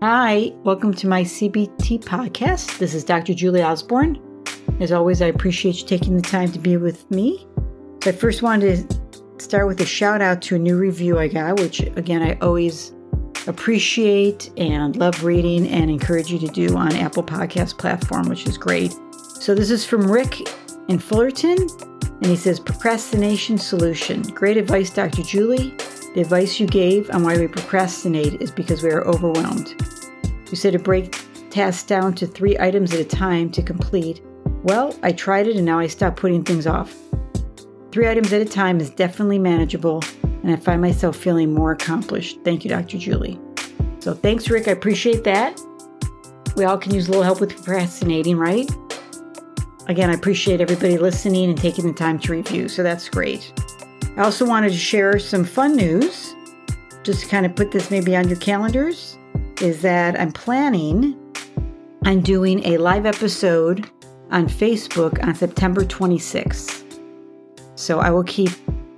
Hi, welcome to my CBT podcast. This is Dr. Julie Osborne. As always, I appreciate you taking the time to be with me. So I first wanted to start with a shout out to a new review I got, which again, I always appreciate and love reading and encourage you to do on Apple Podcast platform, which is great. So this is from Rick in Fullerton, and he says, Procrastination Solution. Great advice, Dr. Julie. The advice you gave on why we procrastinate is because we are overwhelmed. You said to break tasks down to three items at a time to complete. Well, I tried it and now I stopped putting things off. Three items at a time is definitely manageable, and I find myself feeling more accomplished. Thank you, Dr. Julie. So thanks, Rick. I appreciate that. We all can use a little help with procrastinating, right? Again, I appreciate everybody listening and taking the time to review, so that's great. I also wanted to share some fun news, just to kind of put this maybe on your calendars, is that I'm planning on doing a live episode on Facebook on September 26th. So I will keep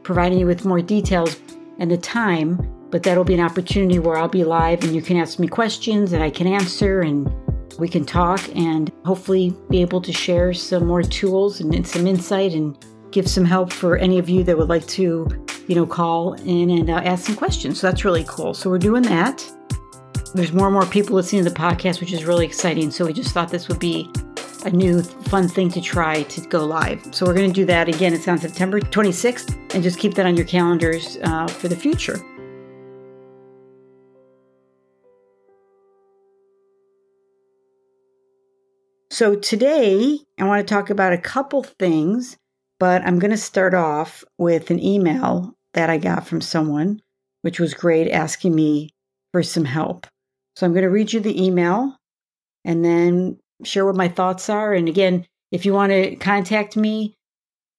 providing you with more details and the time, but that'll be an opportunity where I'll be live and you can ask me questions that I can answer and we can talk and hopefully be able to share some more tools and some insight and give some help for any of you that would like to, you know, call in and uh, ask some questions. So that's really cool. So we're doing that. There's more and more people listening to the podcast, which is really exciting. So we just thought this would be a new fun thing to try to go live. So we're going to do that again. It's on September 26th, and just keep that on your calendars uh, for the future. So today, I want to talk about a couple things, but I'm going to start off with an email that I got from someone, which was great, asking me for some help. So I'm going to read you the email and then share what my thoughts are. And again, if you want to contact me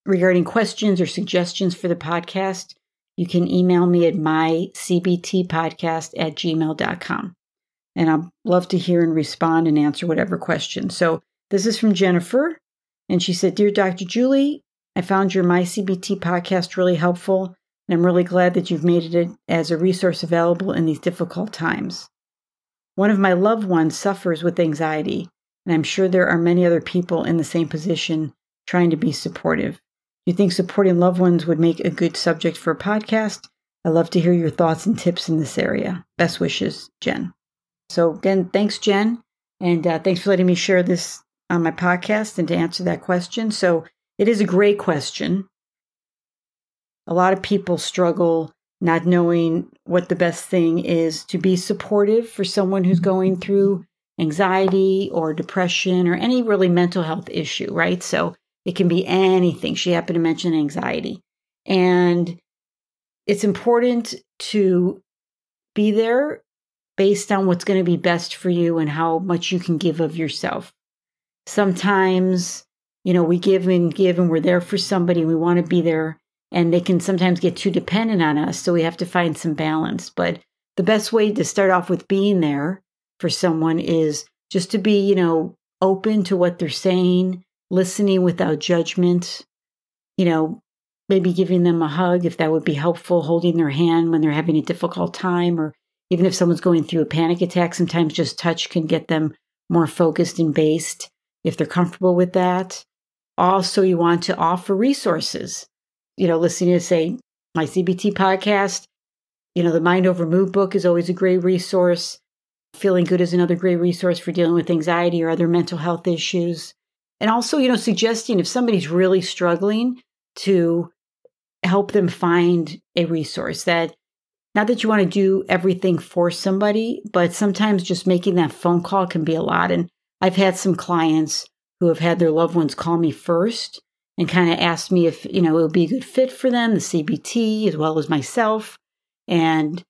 regarding questions or suggestions for the podcast, you can email me at mycbtpodcast at gmail.com. And I'd love to hear and respond and answer whatever question. So this is from Jennifer, and she said, Dear Dr. Julie, I found your MyCBT podcast really helpful, and I'm really glad that you've made it as a resource available in these difficult times. One of my loved ones suffers with anxiety, and I'm sure there are many other people in the same position trying to be supportive. Do you think supporting loved ones would make a good subject for a podcast? I'd love to hear your thoughts and tips in this area. Best wishes, Jen. So, again, thanks, Jen. And uh, thanks for letting me share this on my podcast and to answer that question. So it is a great question. A lot of people struggle not knowing what the best thing is to be supportive for someone who's going through anxiety or depression or any really mental health issue, right? So it can be anything. She happened to mention anxiety. And it's important to be there based on what's going to be best for you and how much you can give of yourself sometimes, you know, we give and give and we're there for somebody we want to be there and they can sometimes get too dependent on us. So we have to find some balance. But the best way to start off with being there for someone is just to be, you know, open to what they're saying, listening without judgment, you know, maybe giving them a hug if that would be helpful, holding their hand when they're having a difficult time, or even if someone's going through a panic attack, sometimes just touch can get them more focused and based if they're comfortable with that. Also, you want to offer resources. You know, listening to, say, my CBT podcast, you know, the Mind Over Mood book is always a great resource. Feeling Good is another great resource for dealing with anxiety or other mental health issues. And also, you know, suggesting if somebody's really struggling to help them find a resource that not that you want to do everything for somebody, but sometimes just making that phone call can be a lot. And I've had some clients who have had their loved ones call me first and kind of asked me if, you know, it would be a good fit for them, the CBT as well as myself, and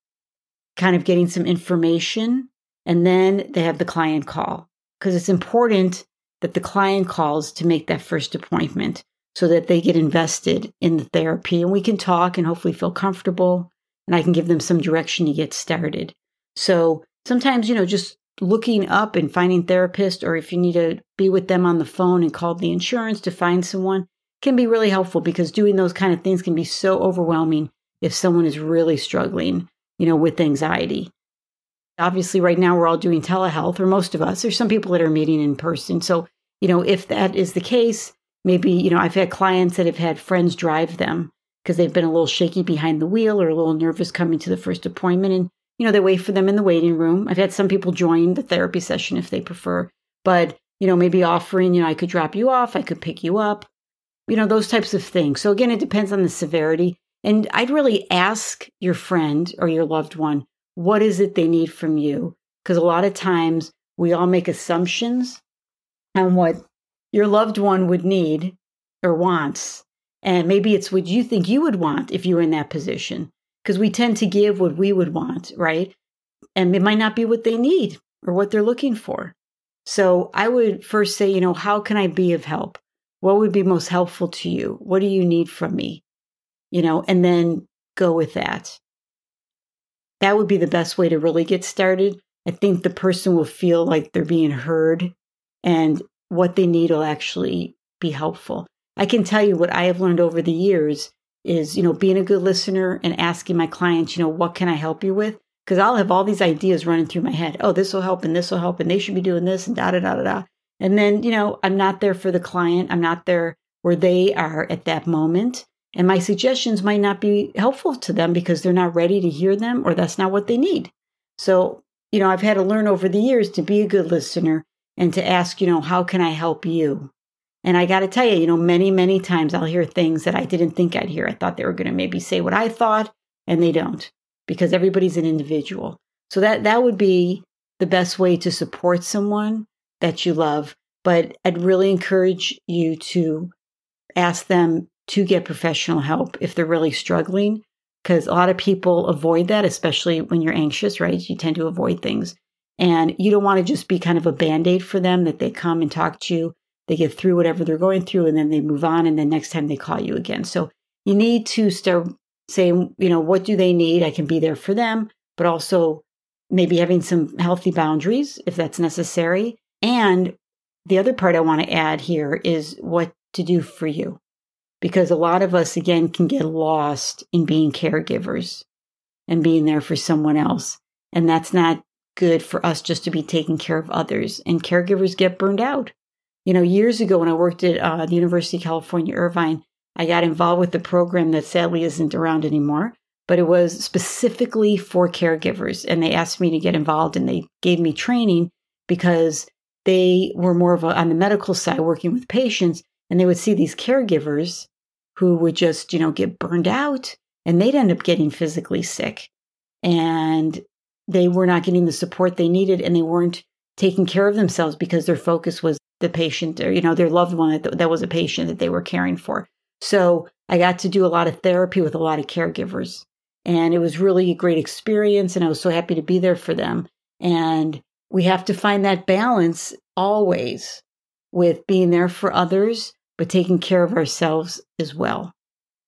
kind of getting some information. And then they have the client call because it's important that the client calls to make that first appointment so that they get invested in the therapy and we can talk and hopefully feel comfortable and I can give them some direction to get started. So sometimes, you know, just looking up and finding therapists, or if you need to be with them on the phone and call the insurance to find someone, can be really helpful because doing those kind of things can be so overwhelming if someone is really struggling, you know, with anxiety. obviously right now we're all doing telehealth or most of us there's some people that are meeting in person so you know if that is the case maybe you know i've had clients that have had friends drive them because they've been a little shaky behind the wheel or a little nervous coming to the first appointment and you know they wait for them in the waiting room i've had some people join the therapy session if they prefer but you know maybe offering you know i could drop you off i could pick you up you know those types of things so again it depends on the severity and i'd really ask your friend or your loved one what is it they need from you? Because a lot of times we all make assumptions on what your loved one would need or wants. And maybe it's what you think you would want if you were in that position. Because we tend to give what we would want, right? And it might not be what they need or what they're looking for. So I would first say, you know, how can I be of help? What would be most helpful to you? What do you need from me? You know, and then go with that that would be the best way to really get started. I think the person will feel like they're being heard and what they need will actually be helpful. I can tell you what I have learned over the years is, you know, being a good listener and asking my clients, you know, what can I help you with? Because I'll have all these ideas running through my head. Oh, this will help and this will help and they should be doing this and da da da da da. And then, you know, I'm not there for the client. I'm not there where they are at that moment. And my suggestions might not be helpful to them because they're not ready to hear them or that's not what they need. So, you know, I've had to learn over the years to be a good listener and to ask, you know, how can I help you? And I got to tell you, you know, many, many times I'll hear things that I didn't think I'd hear. I thought they were going to maybe say what I thought, and they don't because everybody's an individual. So that that would be the best way to support someone that you love. But I'd really encourage you to ask them to get professional help if they're really struggling. Because a lot of people avoid that, especially when you're anxious, right? You tend to avoid things. And you don't want to just be kind of a band aid for them that they come and talk to you, they get through whatever they're going through, and then they move on. And then next time they call you again. So you need to start saying, you know, what do they need? I can be there for them, but also maybe having some healthy boundaries if that's necessary. And the other part I want to add here is what to do for you because a lot of us, again, can get lost in being caregivers and being there for someone else. And that's not good for us just to be taking care of others. And caregivers get burned out. You know, years ago when I worked at uh, the University of California, Irvine, I got involved with the program that sadly isn't around anymore, but it was specifically for caregivers. And they asked me to get involved and they gave me training because they were more of a, on the medical side working with patients and they would see these caregivers who would just, you know, get burned out and they'd end up getting physically sick. And they were not getting the support they needed and they weren't taking care of themselves because their focus was the patient or, you know, their loved one that, that was a patient that they were caring for. So I got to do a lot of therapy with a lot of caregivers. And it was really a great experience. And I was so happy to be there for them. And we have to find that balance always with being there for others but taking care of ourselves as well.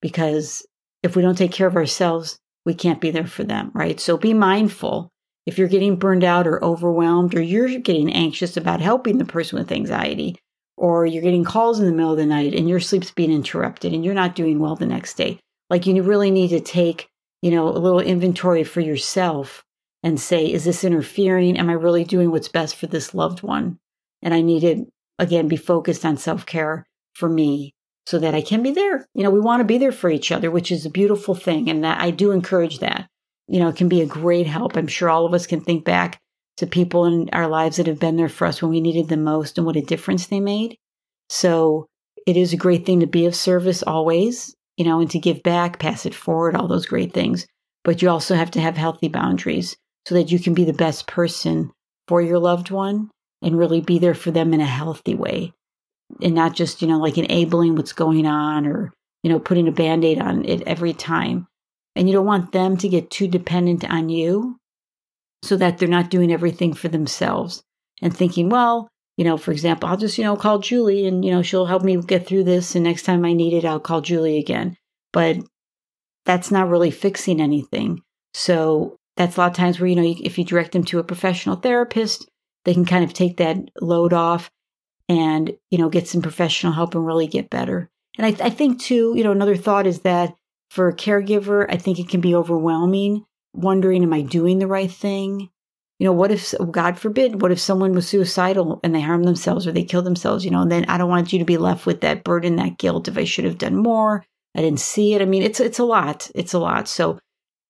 Because if we don't take care of ourselves, we can't be there for them, right? So be mindful. If you're getting burned out or overwhelmed, or you're getting anxious about helping the person with anxiety, or you're getting calls in the middle of the night and your sleep's being interrupted and you're not doing well the next day, like you really need to take, you know, a little inventory for yourself and say, is this interfering? Am I really doing what's best for this loved one? And I need to, again, be focused on self care for me so that I can be there. You know, we want to be there for each other, which is a beautiful thing. And I do encourage that. You know, it can be a great help. I'm sure all of us can think back to people in our lives that have been there for us when we needed them most and what a difference they made. So it is a great thing to be of service always, you know, and to give back, pass it forward, all those great things. But you also have to have healthy boundaries so that you can be the best person for your loved one and really be there for them in a healthy way and not just, you know, like enabling what's going on or, you know, putting a band aid on it every time. And you don't want them to get too dependent on you so that they're not doing everything for themselves and thinking, well, you know, for example, I'll just, you know, call Julie and, you know, she'll help me get through this. And next time I need it, I'll call Julie again. But that's not really fixing anything. So that's a lot of times where, you know, if you direct them to a professional therapist, they can kind of take that load off and, you know, get some professional help and really get better. And I, th- I think, too, you know, another thought is that for a caregiver, I think it can be overwhelming, wondering, am I doing the right thing? you know, what if, God forbid, what if someone was suicidal and they harm themselves or they kill themselves, you know, and then I don't want you to be left with that burden, that guilt if I should have done more. I didn't see it. I mean, it's, it's a lot. It's a lot. So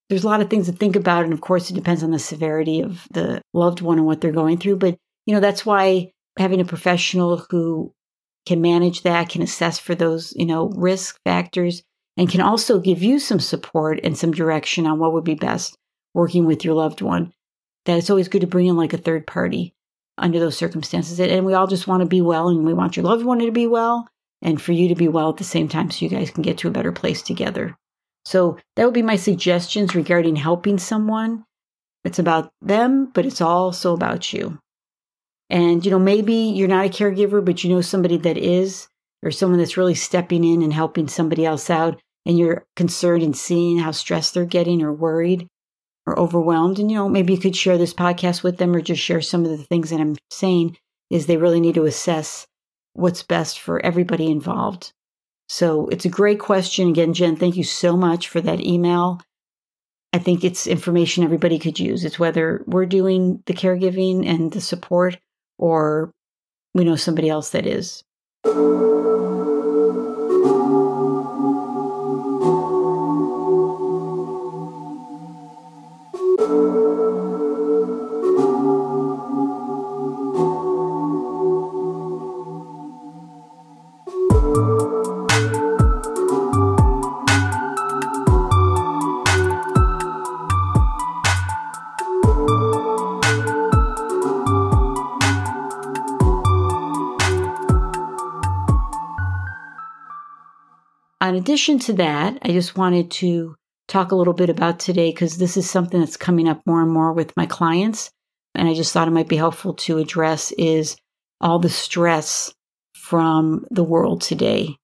there's a lot of things to think about. And of course, it depends on the severity of the loved one and what they're going through. But, you know, that's why having a professional who can manage that, can assess for those, you know, risk factors, and can also give you some support and some direction on what would be best working with your loved one. That it's always good to bring in like a third party under those circumstances. And we all just want to be well and we want your loved one to be well and for you to be well at the same time so you guys can get to a better place together. So that would be my suggestions regarding helping someone. It's about them, but it's also about you. And, you know, maybe you're not a caregiver, but you know somebody that is, or someone that's really stepping in and helping somebody else out, and you're concerned and seeing how stressed they're getting or worried or overwhelmed. And, you know, maybe you could share this podcast with them or just share some of the things that I'm saying is they really need to assess what's best for everybody involved. So it's a great question. Again, Jen, thank you so much for that email. I think it's information everybody could use. It's whether we're doing the caregiving and the support or we know somebody else that is thank you in addition to that, I just wanted to talk a little bit about today because this is something that's coming up more and more with my clients. And I just thought it might be helpful to address is all the stress from the world today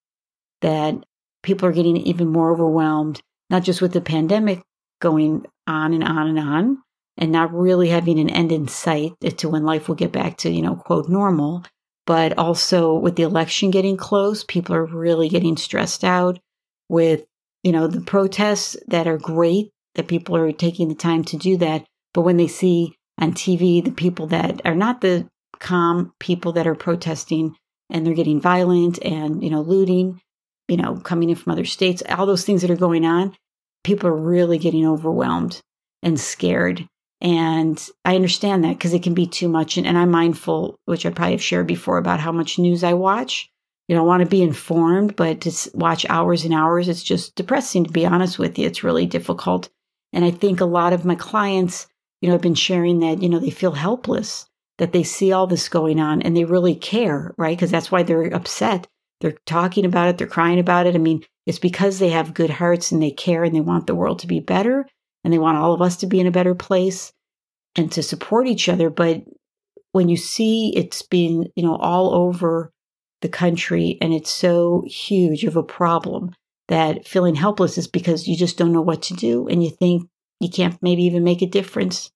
that people are getting even more overwhelmed, not just with the pandemic going on and on and on, and not really having an end in sight to when life will get back to, you know, quote, normal, but also with the election getting close, people are really getting stressed out with, you know, the protests that are great that people are taking the time to do that. But when they see on TV the people that are not the calm people that are protesting and they're getting violent and, you know, looting, you know, coming in from other states, all those things that are going on, people are really getting overwhelmed and scared. And I understand that because it can be too much. And, and, I'm mindful, which I probably have shared before, about how much news I watch. You know, I want to be informed, but to watch hours and hours, it's just depressing, to be honest with you. It's really difficult. And I think a lot of my clients, you know, have been sharing that, you know, they feel helpless, that they see all this going on and they really care, right? Because that's why they're upset. They're talking about it, they're crying about it. I mean, it's because they have good hearts and they care and they want the world to be better and they want all of us to be in a better place and to support each other. But when you see it's been, you know, all over the country and it's so huge of a problem that feeling helpless is because you just don't know what to do and you think you can't maybe even make a difference,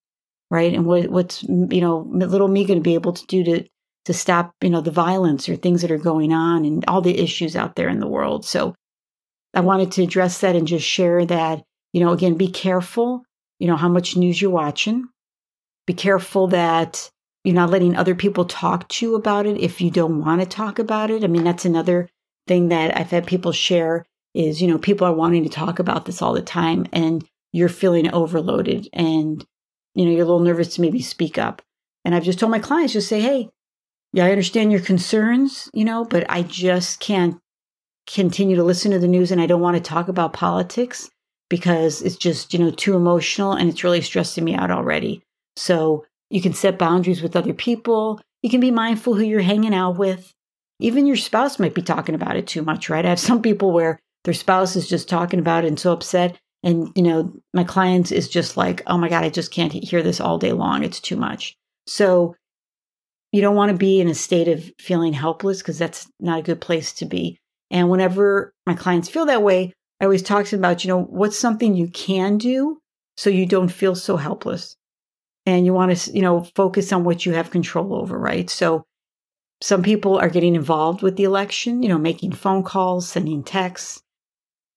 right? And what, what's, you know, little me going to be able to do to, to stop, you know, the violence or things that are going on and all the issues out there in the world. So I wanted to address that and just share that you know, again, be careful, you know, how much news you're watching. Be careful that you're not letting other people talk to you about it if you don't want to talk about it. I mean, that's another thing that I've had people share is, you know, people are wanting to talk about this all the time and you're feeling overloaded and, you know, you're a little nervous to maybe speak up. And I've just told my clients, just say, hey, yeah, I understand your concerns, you know, but I just can't continue to listen to the news and I don't want to talk about politics because it's just, you know, too emotional and it's really stressing me out already. So you can set boundaries with other people. You can be mindful who you're hanging out with. Even your spouse might be talking about it too much, right? I have some people where their spouse is just talking about it and so upset. And, you know, my client is just like, oh my God, I just can't hear this all day long. It's too much. So you don't want to be in a state of feeling helpless because that's not a good place to be. And whenever my clients feel that way, I always talk to them about, you know, what's something you can do so you don't feel so helpless. And you want to, you know, focus on what you have control over, right? So some people are getting involved with the election, you know, making phone calls, sending texts,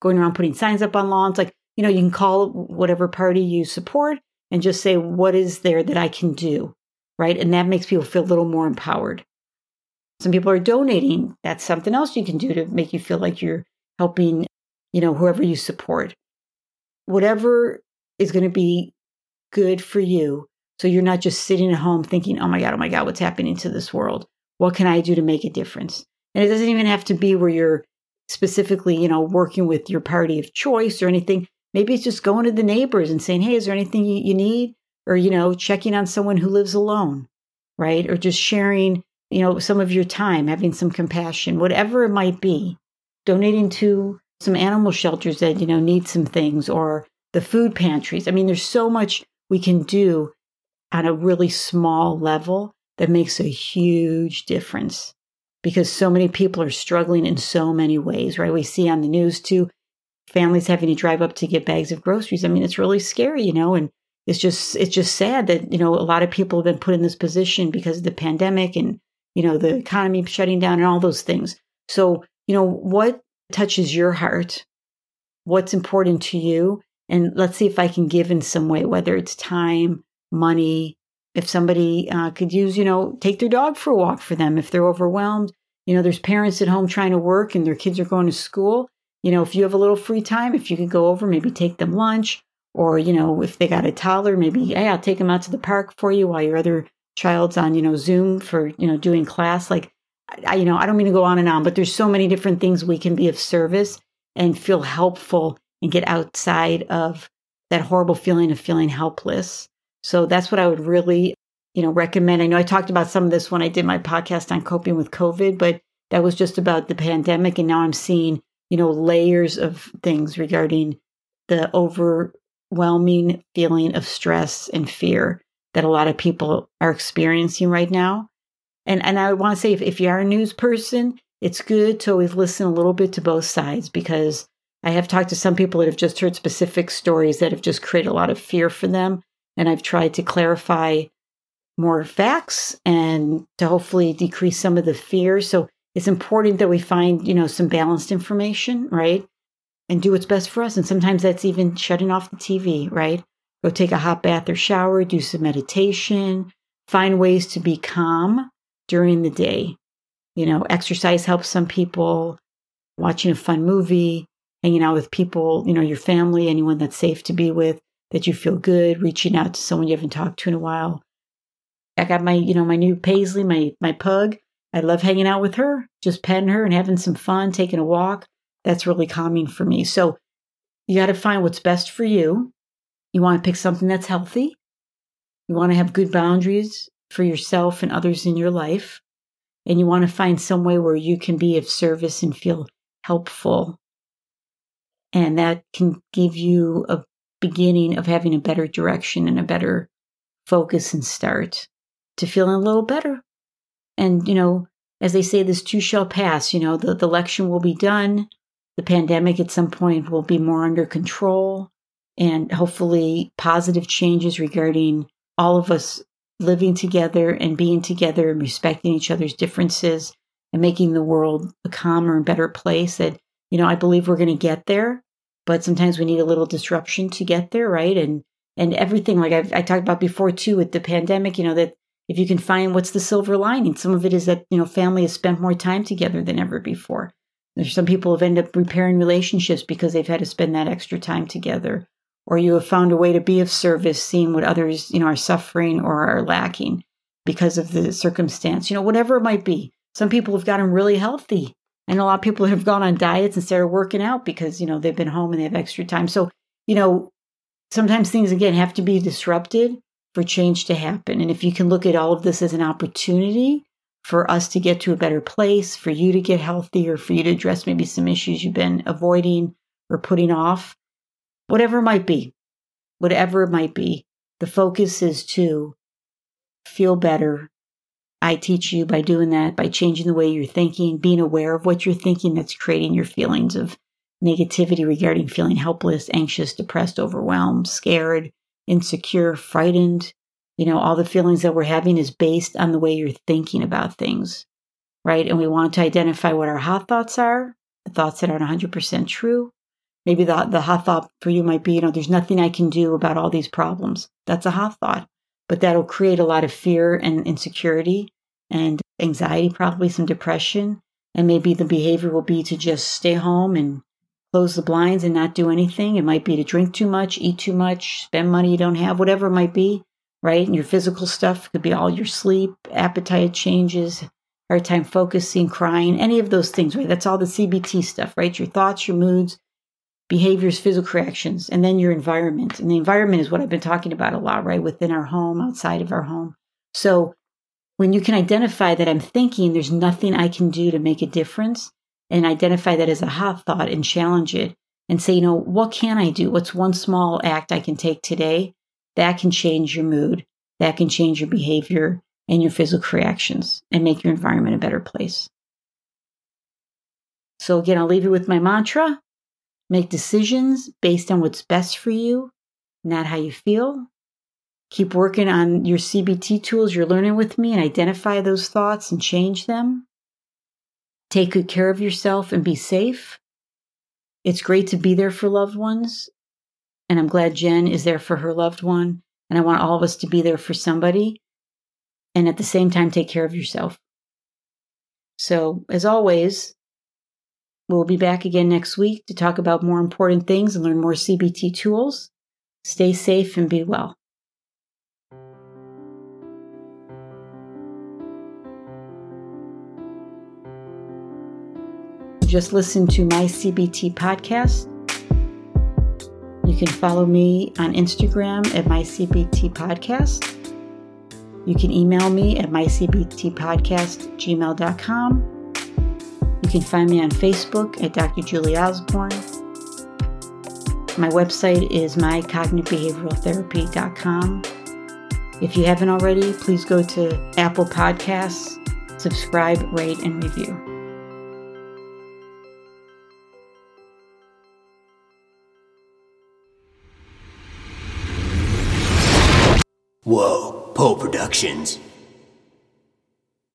going around putting signs up on lawns. Like, you know, you can call whatever party you support and just say, what is there that I can do? Right. And that makes people feel a little more empowered. Some people are donating. That's something else you can do to make you feel like you're helping, you know, whoever you support. Whatever is going to be good for you. So you're not just sitting at home thinking, oh my God, oh my God, what's happening to this world? What can I do to make a difference? And it doesn't even have to be where you're specifically, you know, working with your party of choice or anything. Maybe it's just going to the neighbors and saying, hey, is there anything you, you need? Or, you know, checking on someone who lives alone, right? Or just sharing, you know, some of your time, having some compassion, whatever it might be, donating to some animal shelters that, you know, need some things or the food pantries. I mean, there's so much we can do on a really small level that makes a huge difference because so many people are struggling in so many ways, right? We see on the news too, families having to drive up to get bags of groceries. I mean, it's really scary, you know, and it's just it's just sad that, you know, a lot of people have been put in this position because of the pandemic and, you know, the economy shutting down and all those things. So, you know, what touches your heart? What's important to you? And let's see if I can give in some way, whether it's time, money, if somebody uh, could use, you know, take their dog for a walk for them if they're overwhelmed. You know, there's parents at home trying to work and their kids are going to school. You know, if you have a little free time, if you could go over, maybe take them lunch, or you know, if they got a toddler, maybe hey, I'll take them out to the park for you while your other child's on, you know, Zoom for you know doing class. Like, I, you know, I don't mean to go on and on, but there's so many different things we can be of service and feel helpful and get outside of that horrible feeling of feeling helpless. So that's what I would really, you know, recommend. I know I talked about some of this when I did my podcast on coping with COVID, but that was just about the pandemic. And now I'm seeing, you know, layers of things regarding the overwhelming feeling of stress and fear that a lot of people are experiencing right now. And and I want to say if, if you are a news person, it's good to always listen a little bit to both sides because I have talked to some people that have just heard specific stories that have just created a lot of fear for them and I've tried to clarify more facts and to hopefully decrease some of the fear. So it's important that we find, you know, some balanced information, right? And do what's best for us. And sometimes that's even shutting off the TV, right? Go take a hot bath or shower, do some meditation, find ways to be calm during the day. You know, exercise helps some people, watching a fun movie, hanging out with people, you know, your family, anyone that's safe to be with that you feel good reaching out to someone you haven't talked to in a while. I got my, you know, my new Paisley, my my pug. I love hanging out with her, just petting her and having some fun, taking a walk. That's really calming for me. So you got to find what's best for you. You want to pick something that's healthy. You want to have good boundaries for yourself and others in your life. And you want to find some way where you can be of service and feel helpful. And that can give you a beginning of having a better direction and a better focus and start to feeling a little better. And, you know, as they say, this too shall pass. You know, the, the election will be done. The pandemic at some point will be more under control. And hopefully, positive changes regarding all of us living together and being together and respecting each other's differences and making the world a calmer and better place. That, you know, I believe we're going to get there but sometimes we need a little disruption to get there, right? And and everything like I've, I talked about before too with the pandemic, you know that if you can find what's the silver lining, some of it is that you know family has spent more time together than ever before. There's some people have ended up repairing relationships because they've had to spend that extra time together, or you have found a way to be of service, seeing what others you know are suffering or are lacking because of the circumstance. You know, whatever it might be. Some people have gotten really healthy and a lot of people have gone on diets and started working out because, you know, they've been home and they have extra time. So, you know, sometimes things again have to be disrupted for change to happen. And if you can look at all of this as an opportunity for us to get to a better place, for you to get healthier, for you to address maybe some issues you've been avoiding or putting off, whatever it might be, whatever it might be, the focus is to feel better, I teach you by doing that, by changing the way you're thinking, being aware of what you're thinking that's creating your feelings of negativity regarding feeling helpless, anxious, depressed, overwhelmed, scared, insecure, frightened. You know, all the feelings that we're having is based on the way you're thinking about things, right? And we want to identify what our hot thoughts are, the thoughts that aren't 100% true, Maybe the, the hot thought for you might be, you know, there's nothing I can do about all these problems. That's a hot thought, but that'll create a lot of fear and insecurity and anxiety, probably some depression. And maybe the behavior will be to just stay home and close the blinds and not do anything. It might be to drink too much, eat too much, spend money you don't have, whatever it might be, right? And your physical stuff could be all your sleep, appetite changes, hard time focusing, crying, any of those things, right? That's all the CBT stuff, right? Your thoughts, your moods, behaviors, physical reactions, and then your environment. And the environment is what I've been talking about a lot, right? Within our home, outside of our home. So when you can identify that I'm thinking there's nothing I can do to make a difference and identify that as a hot thought and challenge it and say, you know, what can I do? What's one small act I can take today that can change your mood, that can change your behavior and your physical reactions and make your environment a better place. So, again, I'll leave you with my mantra make decisions based on what's best for you, not how you feel. Keep working on your CBT tools you're learning with me and identify those thoughts and change them. Take good care of yourself and be safe. It's great to be there for loved ones. And I'm glad Jen is there for her loved one. And I want all of us to be there for somebody and at the same time take care of yourself. So, as always, we'll be back again next week to talk about more important things and learn more CBT tools. Stay safe and be well. Just listen to my CBT podcast. You can follow me on Instagram at my CBT podcast. You can email me at mycbtpodcast@gmail.com. You can find me on Facebook at Dr. Julie Osborne. My website is mycognitivebehavioraltherapy.com. If you haven't already, please go to Apple Podcasts, subscribe, rate, and review. Whoa. Poe Productions.